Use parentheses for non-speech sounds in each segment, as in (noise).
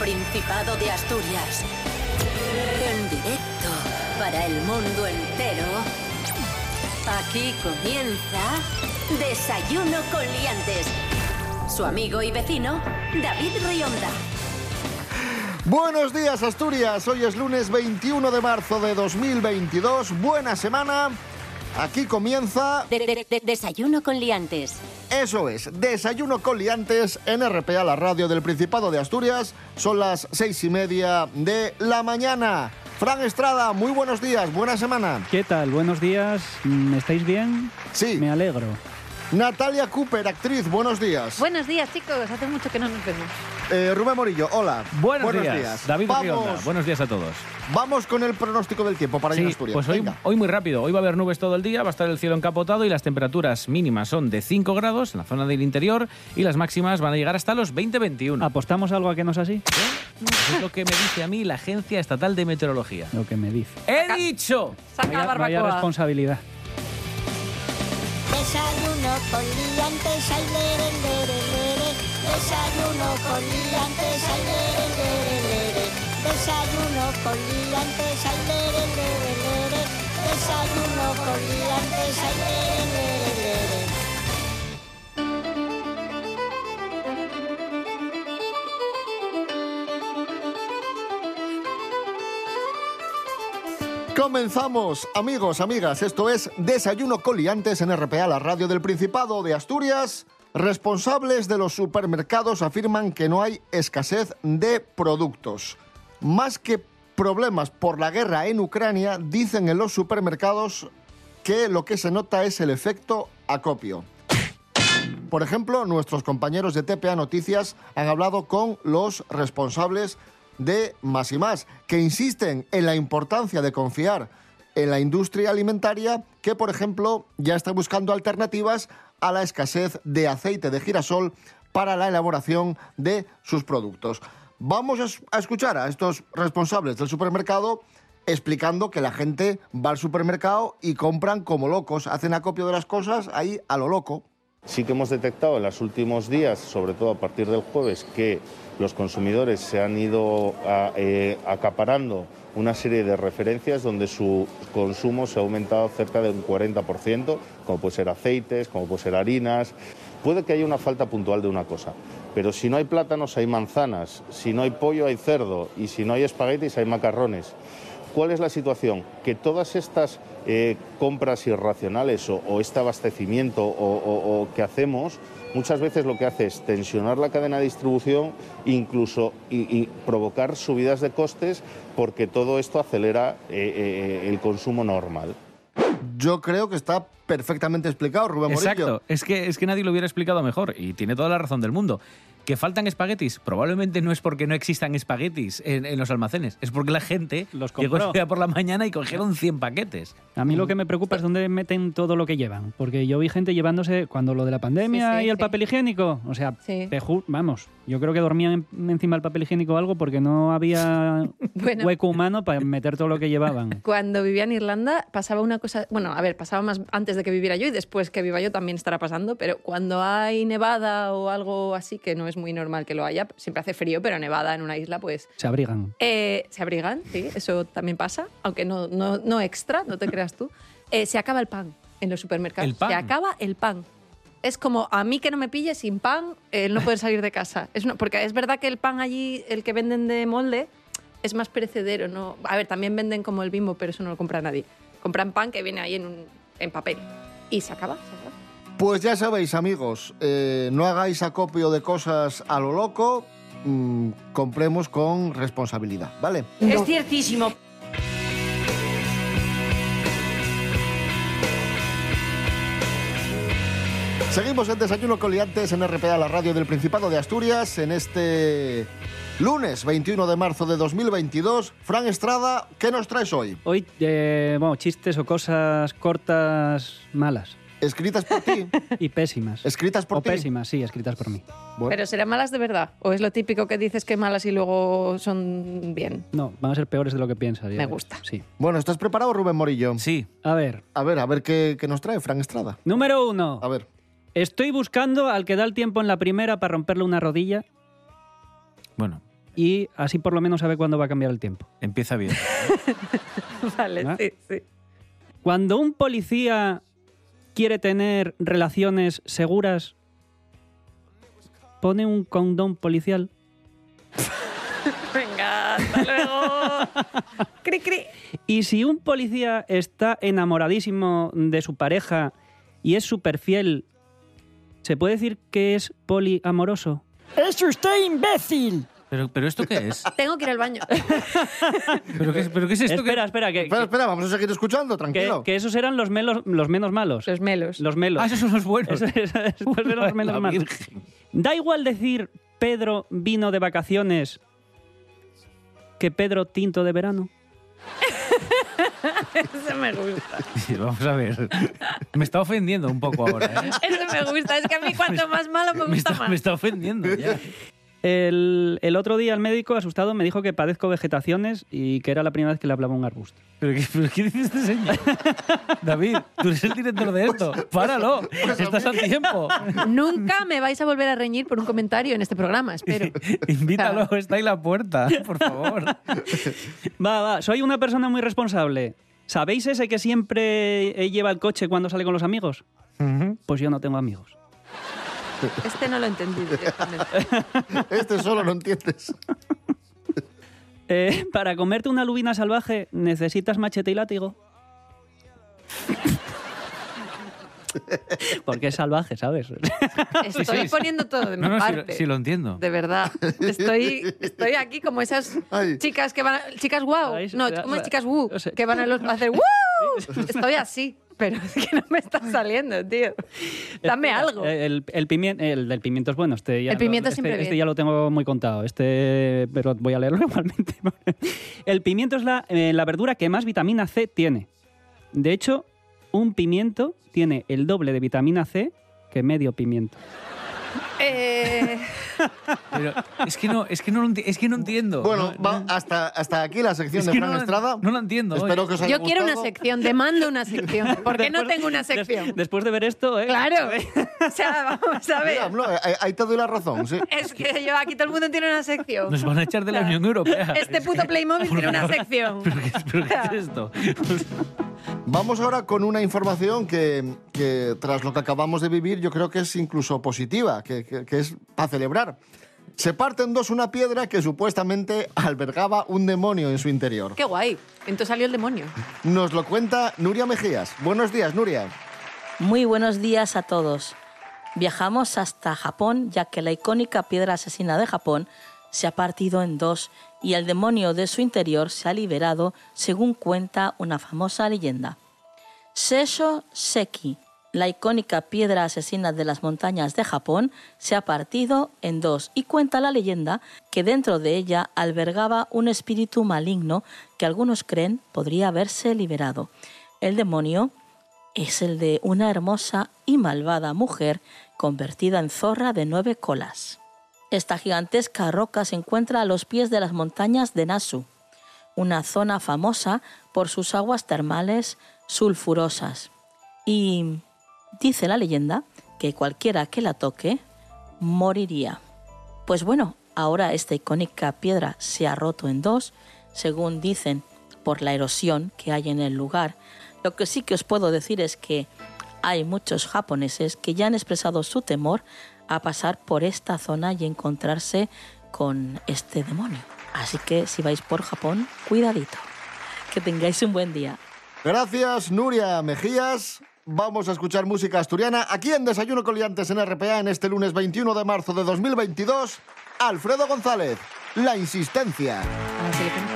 Principado de Asturias. En directo para el mundo entero. Aquí comienza Desayuno con Liantes. Su amigo y vecino, David Rionda. Buenos días Asturias, hoy es lunes 21 de marzo de 2022, buena semana. Aquí comienza, De- de- de- desayuno con Liantes. Eso es, Desayuno con Liantes en RPA, la radio del Principado de Asturias. Son las seis y media de la mañana. Fran Estrada, muy buenos días, buena semana. ¿Qué tal? Buenos días. ¿Estáis bien? Sí. Me alegro. Natalia Cooper, actriz, buenos días. Buenos días, chicos. Hace mucho que no nos vemos. Eh, Rubén Morillo, hola. Buenos, días. David vamos. Buenos días a todos. vamos con el pronóstico del tiempo para Sí, Asturias. pues hoy, muy rápido. Hoy va a haber nubes todo el día, va a estar el cielo encapotado y las temperaturas mínimas son de 5 grados en la zona del interior y las máximas van a llegar hasta los 20-21. ¿Apostamos algo a que no es así? Eso es lo que me dice a mí la Agencia Estatal de Meteorología. Lo que me dice. ¡He dicho! Saca la Vaya, vaya responsabilidad. Desayuno con liantes, ay, lere, lere, lere. Desayuno con liantes, ay. Desayuno con liantes, ay. Desayuno con liantes, ay. Comenzamos, amigos, amigas. Esto es Desayuno Coliantes en RPA, la radio del Principado de Asturias. Responsables de los supermercados afirman que no hay escasez de productos. Más que problemas por la guerra en Ucrania, dicen en los supermercados que lo que se nota es el efecto acopio. Por ejemplo, nuestros compañeros de TPA Noticias han hablado con los responsables de Más y Más, que insisten en la importancia de confiar en la industria alimentaria, que por ejemplo ya está buscando alternativas a la escasez de aceite de girasol para la elaboración de sus productos. Vamos a es- a escuchar a estos responsables del supermercado explicando que la gente va al supermercado y compran como locos, hacen acopio de las cosas ahí a lo loco. Sí que hemos detectado en los últimos días, sobre todo a partir del jueves, que los consumidores se han ido eh, acaparando una serie de referencias donde su consumo se ha aumentado cerca de un 40%, como puede ser aceites, como puede ser harinas. Puede que haya una falta puntual de una cosa, pero si no hay plátanos hay manzanas, si no hay pollo hay cerdo y si no hay espaguetis hay macarrones. ¿Cuál es la situación? Que todas estas eh, compras irracionales o, o este abastecimiento o, o- o que hacemos muchas veces lo que hace es tensionar la cadena de distribución, incluso y, y provocar subidas de costes porque todo esto acelera eh, eh, el consumo normal. Yo creo que está perfectamente explicado, Rubén Morillo. Exacto, es que, es que nadie lo hubiera explicado mejor y tiene toda la razón del mundo. ¿Que faltan espaguetis? Probablemente no es porque no existan espaguetis en, en los almacenes, es porque la gente Los llegó compró. ese día por la mañana y cogieron 100 paquetes. A mí lo que me preocupa es dónde meten todo lo que llevan. Porque yo vi gente llevándose cuando lo de la pandemia Sí, sí, y el sí. papel higiénico. O sea, Sí. te ju- vamos, yo creo que dormían en- encima del papel higiénico o algo porque no había (laughs) Bueno. hueco humano para meter todo lo que llevaban. (laughs) Cuando vivía en Irlanda pasaba una cosa, bueno, a ver, pasaba más antes de que viviera yo y después que viva yo también estará pasando, pero cuando hay nevada o algo así, que no es muy normal que lo haya, siempre hace frío, pero nevada en una isla, pues Se abrigan. eh, se abrigan, sí, eso también pasa, aunque no, no, no extra, no te creas tú. (laughs) Eh, se acaba el pan en los supermercados. ¿El pan? Se acaba el pan. Es como a mí que no me pille sin pan, el no poder salir de casa. Es una- porque es verdad que el pan allí, el que venden de molde, es más perecedero. ¿no? A ver, también venden como el bimbo, pero eso no lo compra nadie. Compran pan que viene ahí en, un- en papel. Y se acaba, se acaba. Pues ya sabéis, amigos, eh, no hagáis acopio de cosas a lo loco, mm, compremos con responsabilidad, ¿vale? Es ciertísimo. Seguimos en Desayuno Coliantes en RPA, la radio del Principado de Asturias, en este lunes 21 de marzo de 2022. Fran Estrada, ¿qué nos traes hoy? Hoy, eh, bueno, chistes o cosas cortas malas ¿Escritas por ti? y pésimas. ¿Escritas por o ti? pésimas, sí, escritas por mí. Bueno, Pero serán malas de verdad. ¿O es lo típico que dices que malas y luego son bien? No, van a ser peores de lo que piensas. Me gusta. Sí. bueno, ¿estás preparado, Rubén Morillo? Sí, A ver, A ver, a ver qué, qué nos trae Fran Estrada. número uno. A ver. Estoy buscando al que da el tiempo en la primera para romperle una rodilla bueno. y así por lo menos sabe cuándo va a cambiar el tiempo. Empieza bien. (laughs) Vale, sí, sí. Cuando un policía quiere tener relaciones seguras, pone un condón policial. (laughs) Venga, hasta luego. (laughs) cri, cri. Y si un policía está enamoradísimo de su pareja y es súper fiel, ¿se puede decir que es poliamoroso? ¡Es usted imbécil! ¿Pero, pero esto qué es? (laughs) Tengo que ir al baño. (laughs) ¿Pero qué, es- pero qué es esto? espera, espera, que, Espera, espera, vamos a seguir escuchando, que- tranquilo. que esos eran los, melos, los menos malos. Los melos. Los melos. Ah, esos son los buenos. Eso- eso- (laughs) estos eran los menos La malos. Virgen. Da igual decir Pedro vino de vacaciones que Pedro tinto de verano. Ese me gusta. Sí, Vamos a ver. Me está ofendiendo un poco ahora. ¿eh? Ese me gusta. Es que a mí cuanto más malo me Me gusta está, más. me está ofendiendo ya. El, el otro día el médico, asustado, me dijo que padezco vegetaciones y que era la primera vez que le hablaba a un arbusto. ¿Pero qué, pero qué dice este señor? (laughs) David, tú eres el director de esto. Páralo. Estás a tiempo. Nunca me vais a volver a reñir por un comentario en este programa, espero. (laughs) Invítalo, está ahí la puerta, (laughs) por favor. Va, va, soy una persona muy responsable. ¿Sabéis ese que siempre lleva el coche cuando sale con los amigos? Pues yo no tengo amigos. (laughs) Este no lo entendí directamente. (laughs) Este solo lo entiendes. (laughs) Eh, para comerte una lubina salvaje necesitas machete y látigo. Porque es salvaje, ¿sabes? Estoy sí. poniendo todo de mi No, no, sí, lo- parte. sí lo entiendo. De verdad. Estoy, estoy aquí como esas Ay. chicas que van a, Chicas wow. Ay, No, como chicas woo. Que van a, los, a hacer woo. Estoy así. Pero es que no me está saliendo, tío. Dame algo. Eh, El, el, pimien- el del pimiento es bueno. Este ya El pimiento lo, este, siempre este ya lo tengo muy contado. Este, pero voy a leerlo (laughs) igualmente. El pimiento es la, eh, la verdura que más vitamina C tiene. De hecho, un pimiento tiene el doble de vitamina C que medio pimiento. Eh, Pero es que no, es que no, es que no entiendo. Bueno, No, va hasta, hasta aquí la sección es de Fran no, Estrada. no lo entiendo. Espero que os haya yo quiero una sección. Demando una sección. (laughs) ¿Por qué no tengo una des- sección? después de ver esto, ¿eh? Claro. (laughs) O sea, vamos a ver. Mira, no, ahí- ahí te doy la razón, sí. Es que yo aquí todo el mundo tiene una sección. Nos van a echar de la Unión Europea. Este puto Playmobil (laughs) tiene una sección. ¿Pero qué, pero qué es esto? Vamos ahora con una información que, que, tras lo que acabamos de vivir, yo creo que es incluso positiva, que, que- que es para celebrar. Se parte en dos una piedra que supuestamente albergaba un demonio en su interior. Qué guay. Entonces salió el demonio. Nos lo cuenta Nuria Mejías. Buenos días, Nuria. Muy buenos días a todos. Viajamos hasta Japón ya que la icónica piedra asesina de Japón se ha partido en dos y el demonio de su interior se ha liberado según cuenta una famosa leyenda. Seisho Seki, la icónica piedra asesina de las montañas de Japón, se ha partido en dos y cuenta la leyenda que dentro de ella albergaba un espíritu maligno que algunos creen podría haberse liberado. El demonio es el de una hermosa y malvada mujer convertida en zorra de nueve colas. Esta gigantesca roca se encuentra a los pies de las montañas de Nasu, una zona famosa por sus aguas termales sulfurosas. Y dice la leyenda que cualquiera que la toque moriría. Pues bueno, ahora esta icónica piedra se ha roto en dos, según dicen, por la erosión que hay en el lugar. Lo que sí que os puedo decir es que hay muchos japoneses que ya han expresado su temor a pasar por esta zona y encontrarse con este demonio. Así que si vais por Japón, cuidadito. Que tengáis un buen día. Gracias, Nuria Mejías. Vamos a escuchar música asturiana aquí en Desayuno Coliantes en RPA en este lunes 21 de marzo de 2022. Alfredo González, La Insistencia. Ah, sí,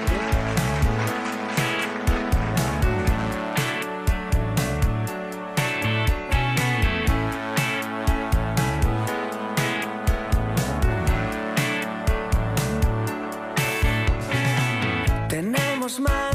le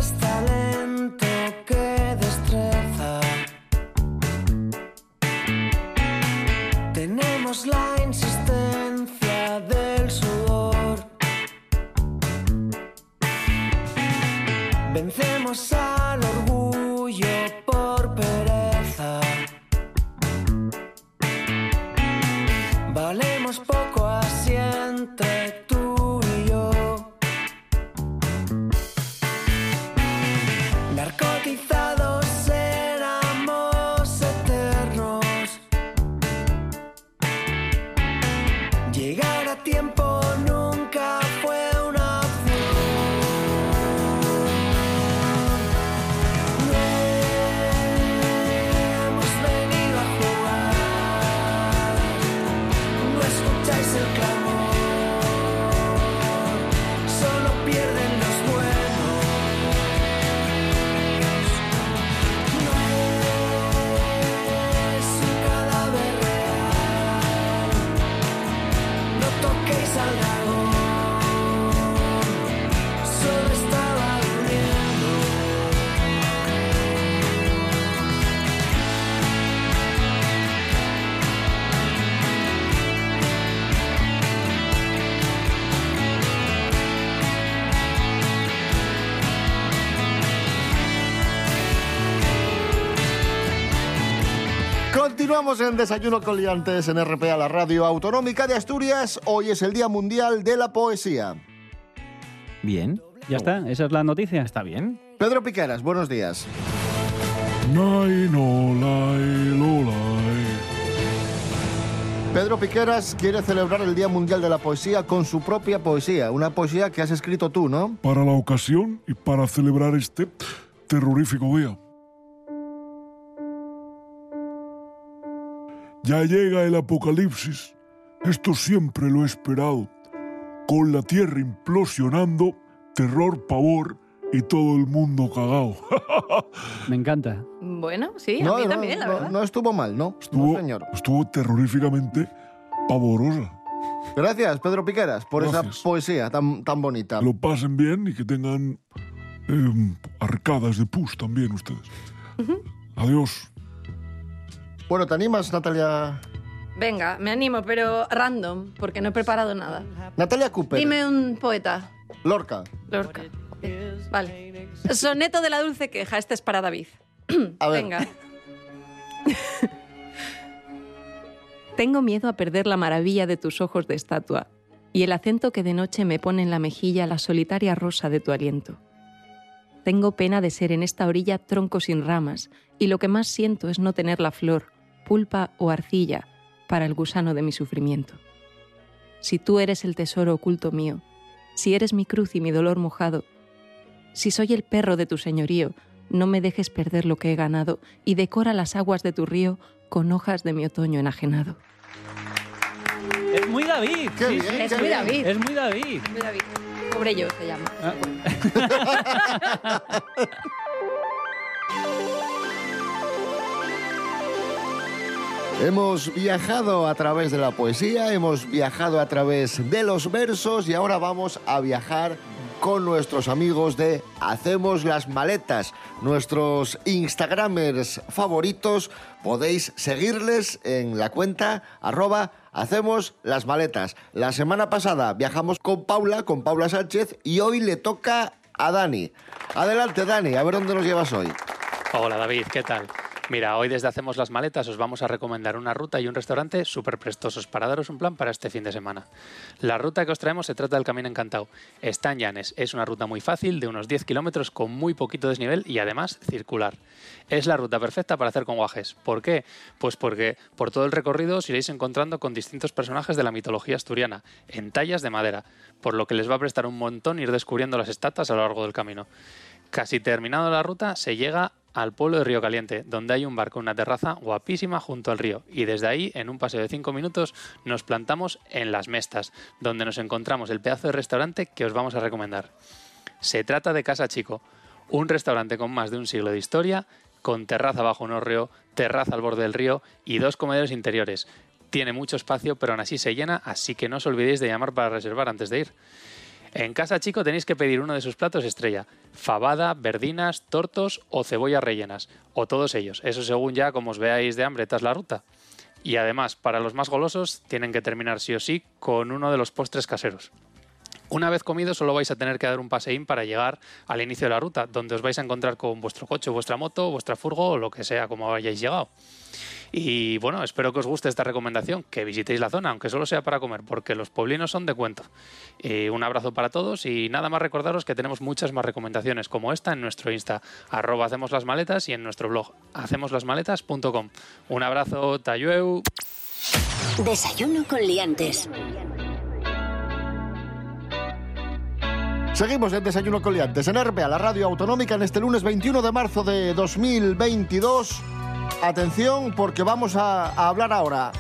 Continuamos en Desayuno con Liantes en RPA, la radio autonómica de Asturias. Hoy es el Día Mundial de la Poesía. Bien. Ya está, esa es la noticia. Está bien. Pedro Piqueras, buenos días. Pedro Piqueras quiere celebrar el Día Mundial de la Poesía con su propia poesía, una poesía que has escrito tú, ¿no? Para la ocasión y para celebrar este terrorífico día. Ya llega el apocalipsis. Esto siempre lo he esperado. Con la tierra implosionando, terror, pavor y todo el mundo cagao. (laughs) Me encanta. Bueno, sí, a no, mí no, también, la no, verdad. no estuvo mal, ¿no? Estuvo, No, señor. estuvo terroríficamente pavorosa. Gracias, Pedro Piqueras, por Gracias. esa poesía tan, tan bonita. Que lo pasen bien y que tengan em, arcadas de pus también ustedes. Adiós. Bueno, ¿te animas, Natalia? Venga, me animo, pero random, porque no he preparado nada. Natalia Cooper. Dime un poeta. Lorca. Lorca. Vale. Soneto de la dulce queja. Este es para David. A ver. Venga. (laughs) Tengo miedo a perder la maravilla de tus ojos de estatua y el acento que de noche me pone en la mejilla la solitaria rosa de tu aliento. Tengo pena de ser en esta orilla tronco sin ramas y lo que más siento es no tener la flor, pulpa o arcilla para el gusano de mi sufrimiento. Si tú eres el tesoro oculto mío, si eres mi cruz y mi dolor mojado, si soy el perro de tu señorío, no me dejes perder lo que he ganado y decora las aguas de tu río con hojas de mi otoño enajenado. Es muy David. Qué sí, bien, sí, qué Es muy bien. David. Es muy David. Muy David. Pobre yo se llama. (laughs) (laughs) Hemos viajado a través de la poesía, hemos viajado a través de los versos y ahora vamos a viajar con nuestros amigos de Hacemos las Maletas, nuestros Instagramers favoritos. Podéis seguirles en la cuenta arroba Hacemos las Maletas. La semana pasada viajamos con Paula, con Paula Sánchez, y hoy le toca a Dani. Adelante, Dani, a ver dónde nos llevas hoy. Hola David, ¿qué tal? Mira, hoy desde Hacemos las Maletas os vamos a recomendar una ruta y un restaurante súper prestosos para daros un plan para este fin de semana. La ruta que os traemos se trata del Camino Encantado. Está en Llanes, es una ruta muy fácil de unos 10 kilómetros con muy poquito desnivel y además circular. Es la ruta perfecta para hacer con guajes. ¿Por qué? Pues porque por todo el recorrido os iréis encontrando con distintos personajes de la mitología asturiana, en tallas de madera, por lo que les va a prestar un montón ir descubriendo las estatuas a lo largo del camino. Casi terminado la ruta, se llega al pueblo de Río Caliente, donde hay un bar con una terraza guapísima junto al río. Y desde ahí, en un paseo de 5 minutos, nos plantamos en Las Mestas, donde nos encontramos el pedazo de restaurante que os vamos a recomendar. Se trata de Casa Chico, un restaurante con más de un siglo de historia, con terraza bajo un hórreo, terraza al borde del río y dos comedores interiores. Tiene mucho espacio, pero aún así se llena, así que no os olvidéis de llamar para reservar antes de ir. En Casa Chico tenéis que pedir uno de sus platos estrella, fabada, verdinas, tortos o cebollas rellenas, o todos ellos, eso según ya como os veáis de hambre tras la ruta. Y además, para los más golosos, tienen que terminar sí o sí con uno de los postres caseros. Una vez comido, solo vais a tener que dar un paseín para llegar al inicio de la ruta, donde os vais a encontrar con vuestro coche, vuestra moto, vuestra furgo o lo que sea, como hayáis llegado. Y bueno, espero que os guste esta recomendación, que visitéis la zona, aunque solo sea para comer, porque los pueblinos son de cuento. Eh, un abrazo para todos y nada más recordaros que tenemos muchas más recomendaciones como esta en nuestro Insta, arroba hacemos las maletas y en nuestro blog, hacemoslasmaletas.com. Un abrazo, Tayueu. Desayuno con liantes. Seguimos en Desayuno Coliantes en RPA, la radio autonómica, en este lunes 21 de marzo de 2022. Atención, porque vamos a, a hablar ahora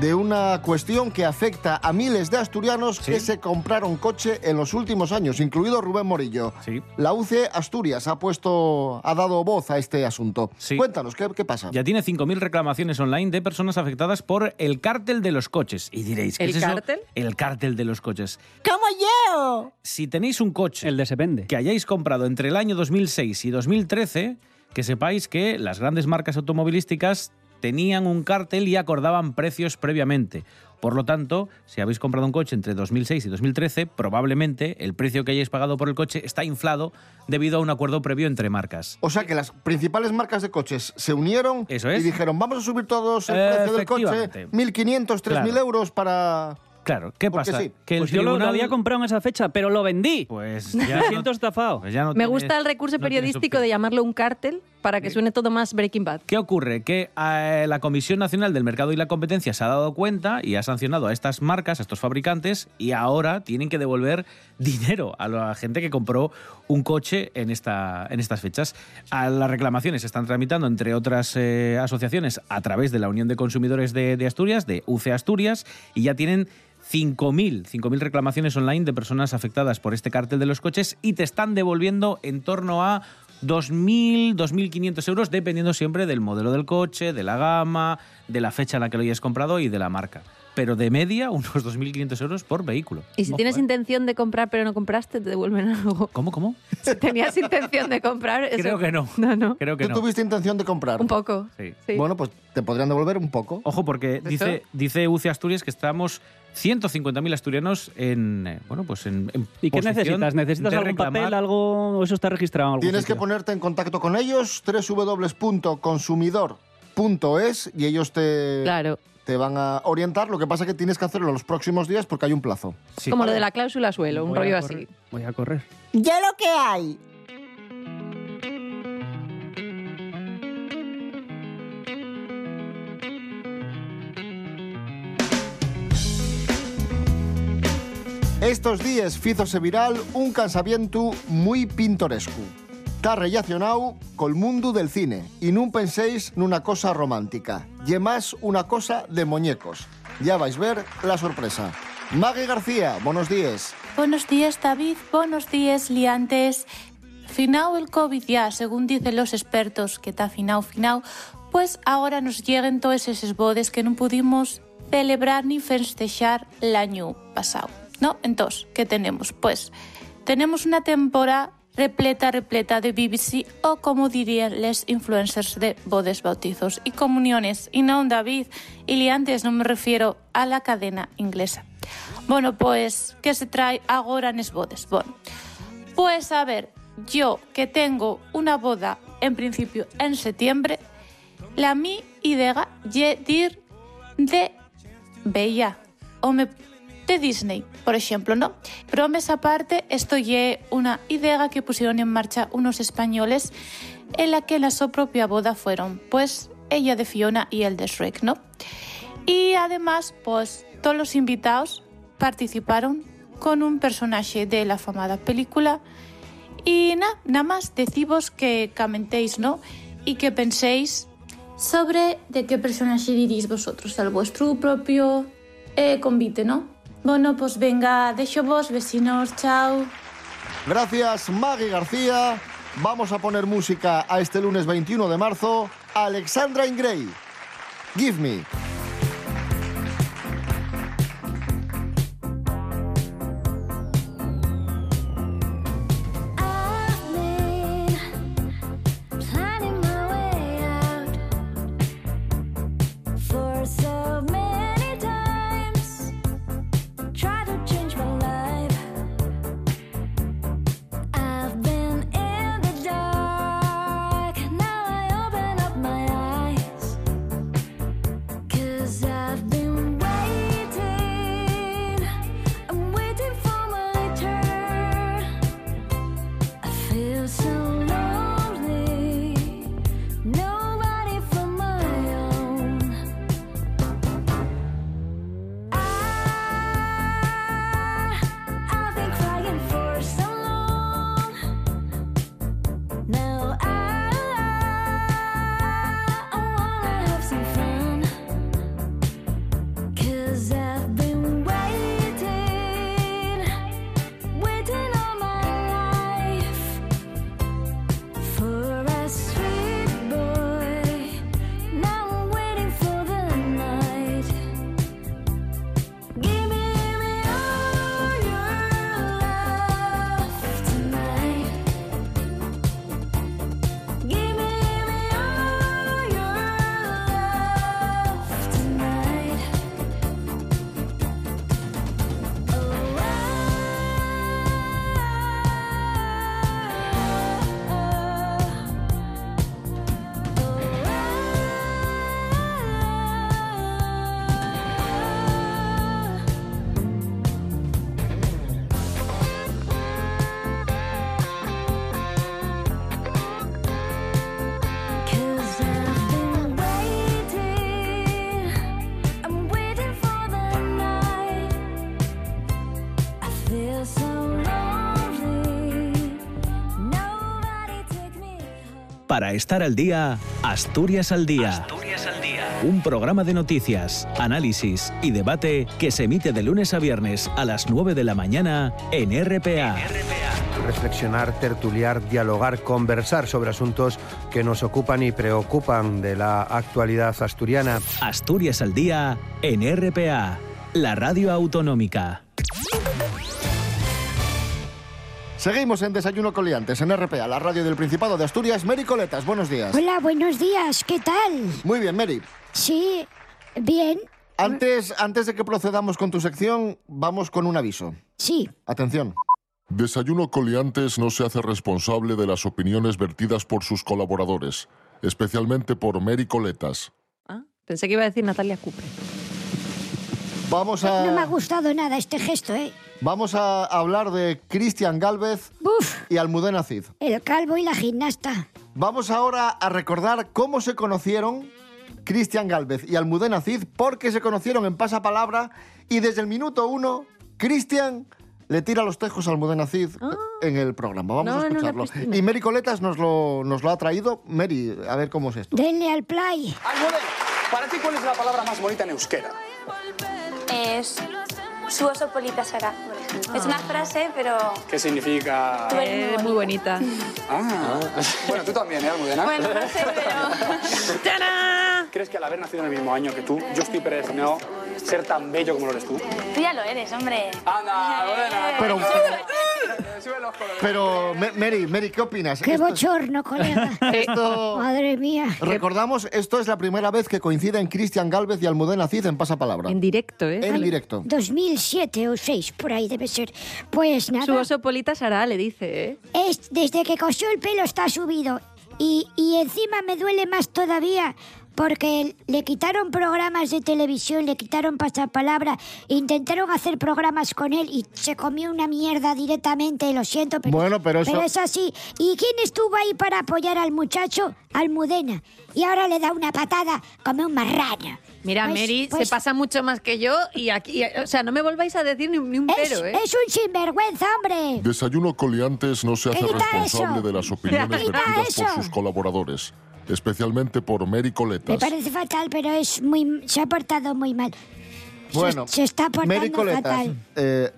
de una cuestión que afecta a miles de asturianos que se compraron coche en los últimos años, incluido Rubén Morillo. La UCE Asturias ha puesto, ha dado voz a este asunto. Cuéntanos, ¿qué, qué pasa? Ya tiene 5.000 reclamaciones online de personas afectadas por el cártel de los coches. Y diréis, ¿qué ¿El es eso? cártel? El cártel de los coches. ¡Como yo! Si tenéis un coche El de se vende. que hayáis comprado entre el año 2006 y 2013, que sepáis que las grandes marcas automovilísticas tenían un cártel y acordaban precios previamente. Por lo tanto, si habéis comprado un coche entre 2006 y 2013, probablemente el precio que hayáis pagado por el coche está inflado debido a un acuerdo previo entre marcas. O sea que las principales marcas de coches se unieron Eso es. y dijeron, vamos a subir todos el precio del coche, Efectivamente. 1.500, 3.000 Claro. euros para... Claro, ¿qué Porque pasa? sí. Que el Pues yo lo, había comprado en esa fecha, pero lo vendí. Pues (laughs) Me ya siento no, estafado. pues ya no Me tienes- gusta el recurso no periodístico de llamarlo un cártel para que suene todo más Breaking Bad. ¿Qué ocurre? Que eh, la Comisión Nacional del Mercado y la Competencia se ha dado cuenta y ha sancionado a estas marcas, a estos fabricantes, y ahora tienen que devolver dinero a la gente que compró un coche en, esta, en estas fechas. A las reclamaciones se están tramitando, entre otras eh, asociaciones, a través de la Unión de Consumidores de, de Asturias, de UCE Asturias, y ya tienen 5.000 5.000 reclamaciones online de personas afectadas por este cártel de los coches y te están devolviendo en torno a 2.000, 2.500 euros, dependiendo siempre del modelo del coche, de la gama, de la fecha en la que lo hayas comprado y de la marca. Pero de media, unos 2.500 euros por vehículo. Y si Ojo, tienes ¿eh? intención de comprar pero no compraste, te devuelven algo. ¿Cómo, cómo? Si tenías (laughs) intención de comprar, eso- Creo que no. No, no. Creo que ¿Tú no. tuviste intención de comprar? Un poco. Sí. Sí. Bueno, pues te podrían devolver un poco. Ojo, porque ¿Eso? dice, dice UCE Asturias que estamos 150.000 asturianos en, eh, bueno, pues en, en ¿Y qué necesitas? ¿Necesitas algún reclamar- papel, algo? ¿O eso está registrado en algún Tienes que ponerte en contacto con ellos, www.consumidor.es y ellos te, Claro. Te van a orientar. Lo que pasa es que tienes que hacerlo los próximos días porque hay un plazo. Sí. Como lo de la cláusula suelo, un Voy rollo así. Voy a correr. Ya lo que hay. Estos días fízose viral un cansamiento muy pintoresco. Está relacionado col mundo del cine y no penséis nunha cosa romántica. Y más una cosa de muñecos. Ya vais ver la sorpresa. Maggie García, buenos días. Buenos días, David. Buenos días, liantes. Finao el COVID ya, según dicen los expertos, que está finao, finao, pues ahora nos lleguen todos esos bodes que no pudimos celebrar ni festejar el año pasado. ¿No? Entonces, ¿qué tenemos? Pues tenemos una temporada repleta, repleta de BBC o como dirían les influencers de bodes, bautizos y comuniones. Y no, David, y liantes no me refiero a la cadena inglesa. Bueno, pues, ¿qué se trae ahora en es bodes? Bueno, pues a ver, yo que tengo una boda en principio en septiembre, la mi idea ye dir de Bella o me de Disney, por ejemplo, ¿no? Pero mes aparte, esto ye una idea que pusieron en marcha unos españoles en la que la su propia boda fueron, pues, ella de Fiona y el de Shrek, ¿no? Y además, pues, todos los invitados participaron con un personaje de la afamada película y nada, nada más decimos que comentéis, ¿no? Y que penséis sobre de qué personaje dirís vosotros, al vuestro propio eh, convite, ¿no? Bueno, pues venga, dejo vos, vecinos, chao. Gracias, Maggie García. Vamos a poner música a este lunes 21 de marzo. Alexandra Ingray. Give me. Para estar al día, Asturias al día. Un programa de noticias, análisis y debate que se emite de lunes a viernes a las 9 de la mañana en RPA. reflexionar, tertuliar, dialogar, conversar sobre asuntos que nos ocupan y preocupan de la actualidad asturiana. Asturias al día en RPA, la radio autonómica. Seguimos en Desayuno Coliantes en RPA, la radio del Principado de Asturias. Mary Coletas, buenos días. Hola, buenos días, ¿qué tal? Muy bien, Mary. Sí, bien, Antes, antes de que procedamos con tu sección, vamos con un aviso. sí. Atención. Desayuno Coliantes no se hace responsable de las opiniones vertidas por sus colaboradores, especialmente por Mary Coletas. Pensé que iba a decir Natalia Cupre. Vamos No me ha a, gustado nada este gesto, ¿eh? Vamos a hablar de Cristian Galvez y Almudena Cid. El calvo y la gimnasta. Vamos ahora a recordar cómo se conocieron Cristian Galvez y Almudena Cid, porque se conocieron en pasapalabra y desde el minuto uno, Cristian le tira los tejos a Almudena Cid en el programa. Vamos No, a no, no, escucharlo. Cristina. y Mary Coletas nos lo, nos lo ha traído. Mary, a ver cómo es esto. Denle al play. Almudena, para ti, ¿cuál es la palabra más bonita en euskera? Es su oso polita será, por ejemplo. Es una frase, pero... ¿Qué significa? Tú eres muy muy bonita. (laughs) Ah, bueno, tú también, ¿eh, Almudena? Bueno, no sé, pero... (laughs) ¿Crees que al haber nacido en el mismo año que tú, yo estoy predestinado a ser tan bello como lo eres tú? Tú ya lo eres, hombre. Anda, Almudena. (laughs) Pero- Sube los colores. Pero, Ma- Mary, Mary, ¿qué opinas? Qué Esto- bochorno, colega. (laughs) Esto- Madre mía. Recordamos, esto es la primera vez que coinciden Cristian Galvez y Almudena Cid en pasapalabra. En directo, ¿eh? En directo. 2007 o 6, por ahí debe ser. Pues nada. Su oso polita Sara le dice, ¿eh? Es, desde que cosió el pelo está subido. Y, y encima me duele más todavía porque le quitaron programas de televisión, le quitaron pasapalabra, intentaron hacer programas con él y se comió una mierda directamente, lo siento, pero, Bueno, pero eso- es así. ¿Y quién estuvo ahí para apoyar al muchacho? Almudena. Y ahora le da una patada como un marrano. Mira, Pues- Mary pues- se pasa mucho más que yo y aquí, o sea, no me volváis a decir ni, un- ni un Es, pero, ¿eh? es un sinvergüenza, hombre. Desayuno Coliantes no se hace responsable eso. de las (laughs) opiniones vertidas eso. por sus colaboradores, especialmente por Mary Me Coletas. parece fatal, pero es muy, se ha portado muy mal. Bueno, se, está portando Mary Coletas, fatal. eh,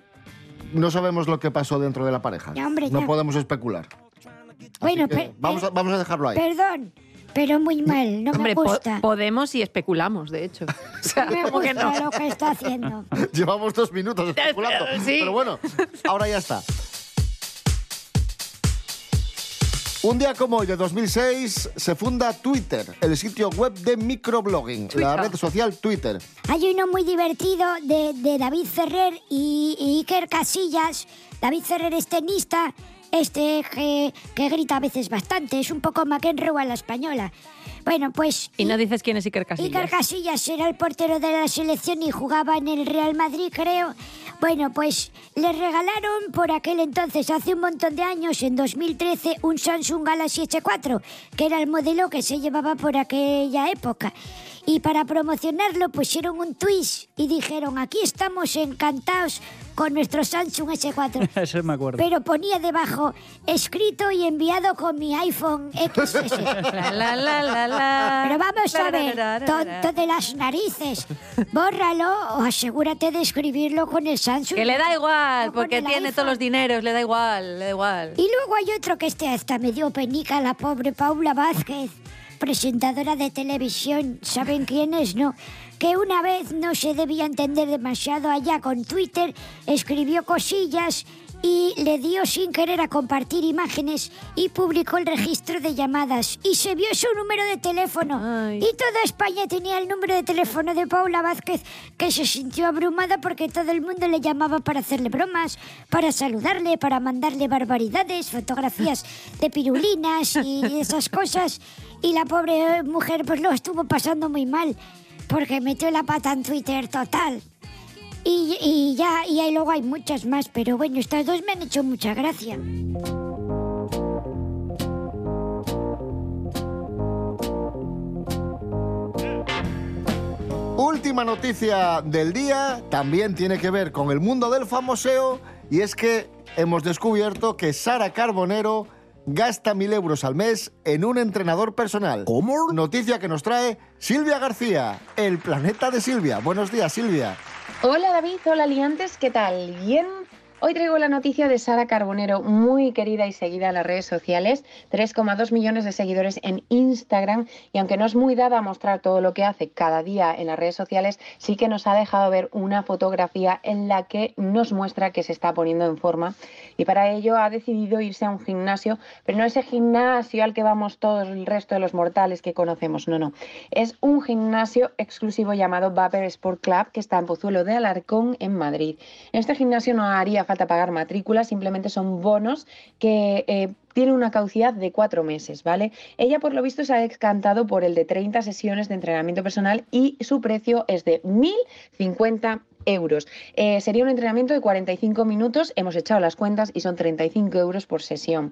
no sabemos lo que pasó dentro de la pareja. Ya, hombre, no ya. podemos especular. Bueno, vamos, a, vamos a dejarlo ahí. perdón, pero muy mal, no Hombre, me po- gusta. podemos y especulamos, de hecho. (laughs) O sea, No me que gusta no. lo que está haciendo. (laughs) Llevamos dos minutos especulando. Sí. Pero bueno, ahora ya está. Un día como hoy de 2006 se funda Twitter, el sitio web de microblogging, la Twitter. red social Twitter. Hay uno muy divertido de, de David Ferrer y, y Iker Casillas. David Ferrer es tenista, este que, que grita a veces bastante, es un poco McEnroe a la española. Bueno, pues Y no dices quién es Iker Casillas. Iker Casillas era el portero de la selección y jugaba en el Real Madrid, creo. Bueno, pues le regalaron por aquel entonces, hace un montón de años, en 2013, un Samsung Galaxy S4, que era el modelo que se llevaba por aquella época. Y para promocionarlo pusieron un twist y dijeron, aquí estamos encantados con nuestro Samsung S4. (laughs) Eso me acuerdo. Pero ponía debajo, escrito y enviado con mi iPhone XS. (laughs) La, la, la. Pero vamos a ver, tonto de las narices. Bórralo o asegúrate de escribirlo con el Samsung. Que le da igual, porque tiene iPhone. todos los dineros, le da igual, le da igual. Y luego hay otro que este hasta me dio penica, la pobre Paula Vázquez, presentadora de televisión. ¿Saben quién es, no? Que una vez no se debía entender demasiado allá con Twitter, escribió cosillas y le dio sin querer a compartir imágenes y publicó el registro de llamadas. Y se vio su número de teléfono. Y toda España tenía el número de teléfono de Paula Vázquez que se sintió abrumada porque todo el mundo le llamaba para hacerle bromas, para saludarle, para mandarle barbaridades, fotografías de pirulinas y esas cosas. Y la pobre mujer pues lo estuvo pasando muy mal porque metió la pata en Twitter total. Y, y ya, y ahí luego hay muchas más, pero bueno, estas dos me han hecho mucha gracia. Última noticia del día también tiene que ver con el mundo del famoseo y es que hemos descubierto que Sara Carbonero gasta 1.000 euros al mes en un entrenador personal. ¿Cómo? Noticia que nos trae Silvia García, el planeta de Silvia. Buenos días, Silvia. Hola David, hola Liantes, ¿qué tal? ¿Bien? Hoy traigo la noticia de Sara Carbonero, muy querida y seguida en las redes sociales, 3,2 millones de seguidores en Instagram y aunque no es muy dada a mostrar todo lo que hace cada día en las redes sociales, sí que nos ha dejado ver una fotografía en la que nos muestra que se está poniendo en forma y para ello ha decidido irse a un gimnasio, pero no ese gimnasio al que vamos todos el resto de los mortales que conocemos, no, no. Es un gimnasio exclusivo llamado Vapor Sport Club que está en Pozuelo de Alarcón, en Madrid. En este gimnasio no haría falta pagar matrícula, simplemente son bonos que eh, tienen una caducidad de cuatro meses, ¿vale? Ella, por lo visto, se ha descantado por el de 30 sesiones de entrenamiento personal y su precio es de 1.050 euros. Eh, sería un entrenamiento de 45 minutos, hemos echado las cuentas y son 35 euros por sesión.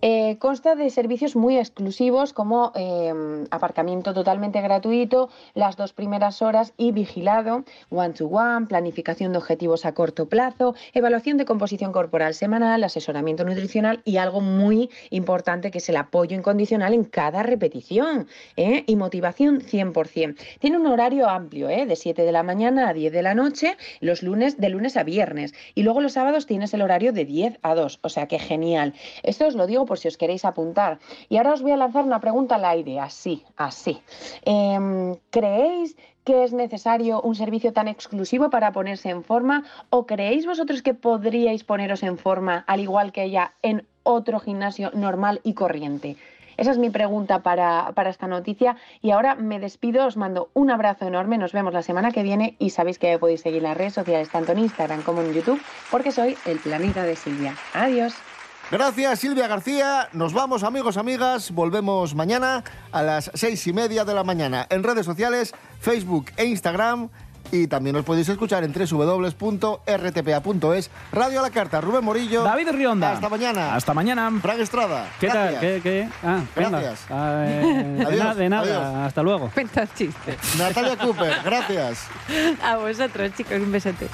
Eh, consta de servicios muy exclusivos como eh, aparcamiento totalmente gratuito, las dos primeras horas y vigilado, one-to-one, planificación de objetivos a corto plazo, evaluación de composición corporal semanal, asesoramiento nutricional y algo muy importante que es el apoyo incondicional en cada repetición ¿eh? y motivación 100%. Tiene un horario amplio, ¿eh? de 7 de la mañana a 10 de la noche, los lunes de lunes a viernes y luego los sábados tienes el horario de 10 a 2, o sea que genial. Esto os lo digo por si os queréis apuntar. Y ahora os voy a lanzar una pregunta al aire, así, así. Em, ¿Creéis que es necesario un servicio tan exclusivo para ponerse en forma? ¿O creéis vosotros que podríais poneros en forma, al igual que ella, en otro gimnasio normal y corriente? Esa es mi pregunta para, para, esta noticia. Y ahora me despido, os mando un abrazo enorme, nos vemos la semana que viene y sabéis que podéis seguir las redes sociales tanto en Instagram como en YouTube porque soy el planeta de Silvia. Adiós. Gracias Silvia García. Nos vamos amigos, amigas. Volvemos mañana a las seis y media de la mañana en redes sociales, Facebook e Instagram. Y también os podéis escuchar en www.rtpa.es. Radio a la carta, Rubén Morillo. David Rionda. Hasta mañana. Hasta mañana. Frank Estrada. ¿Qué Gracias. tal? ¿Qué, qué? Ah. Gracias. Ah, eh, de, Adiós, na- de nada, adiós. hasta luego. Cuenta chiste. Natalia Cooper, gracias. A vosotros, chicos, un besote.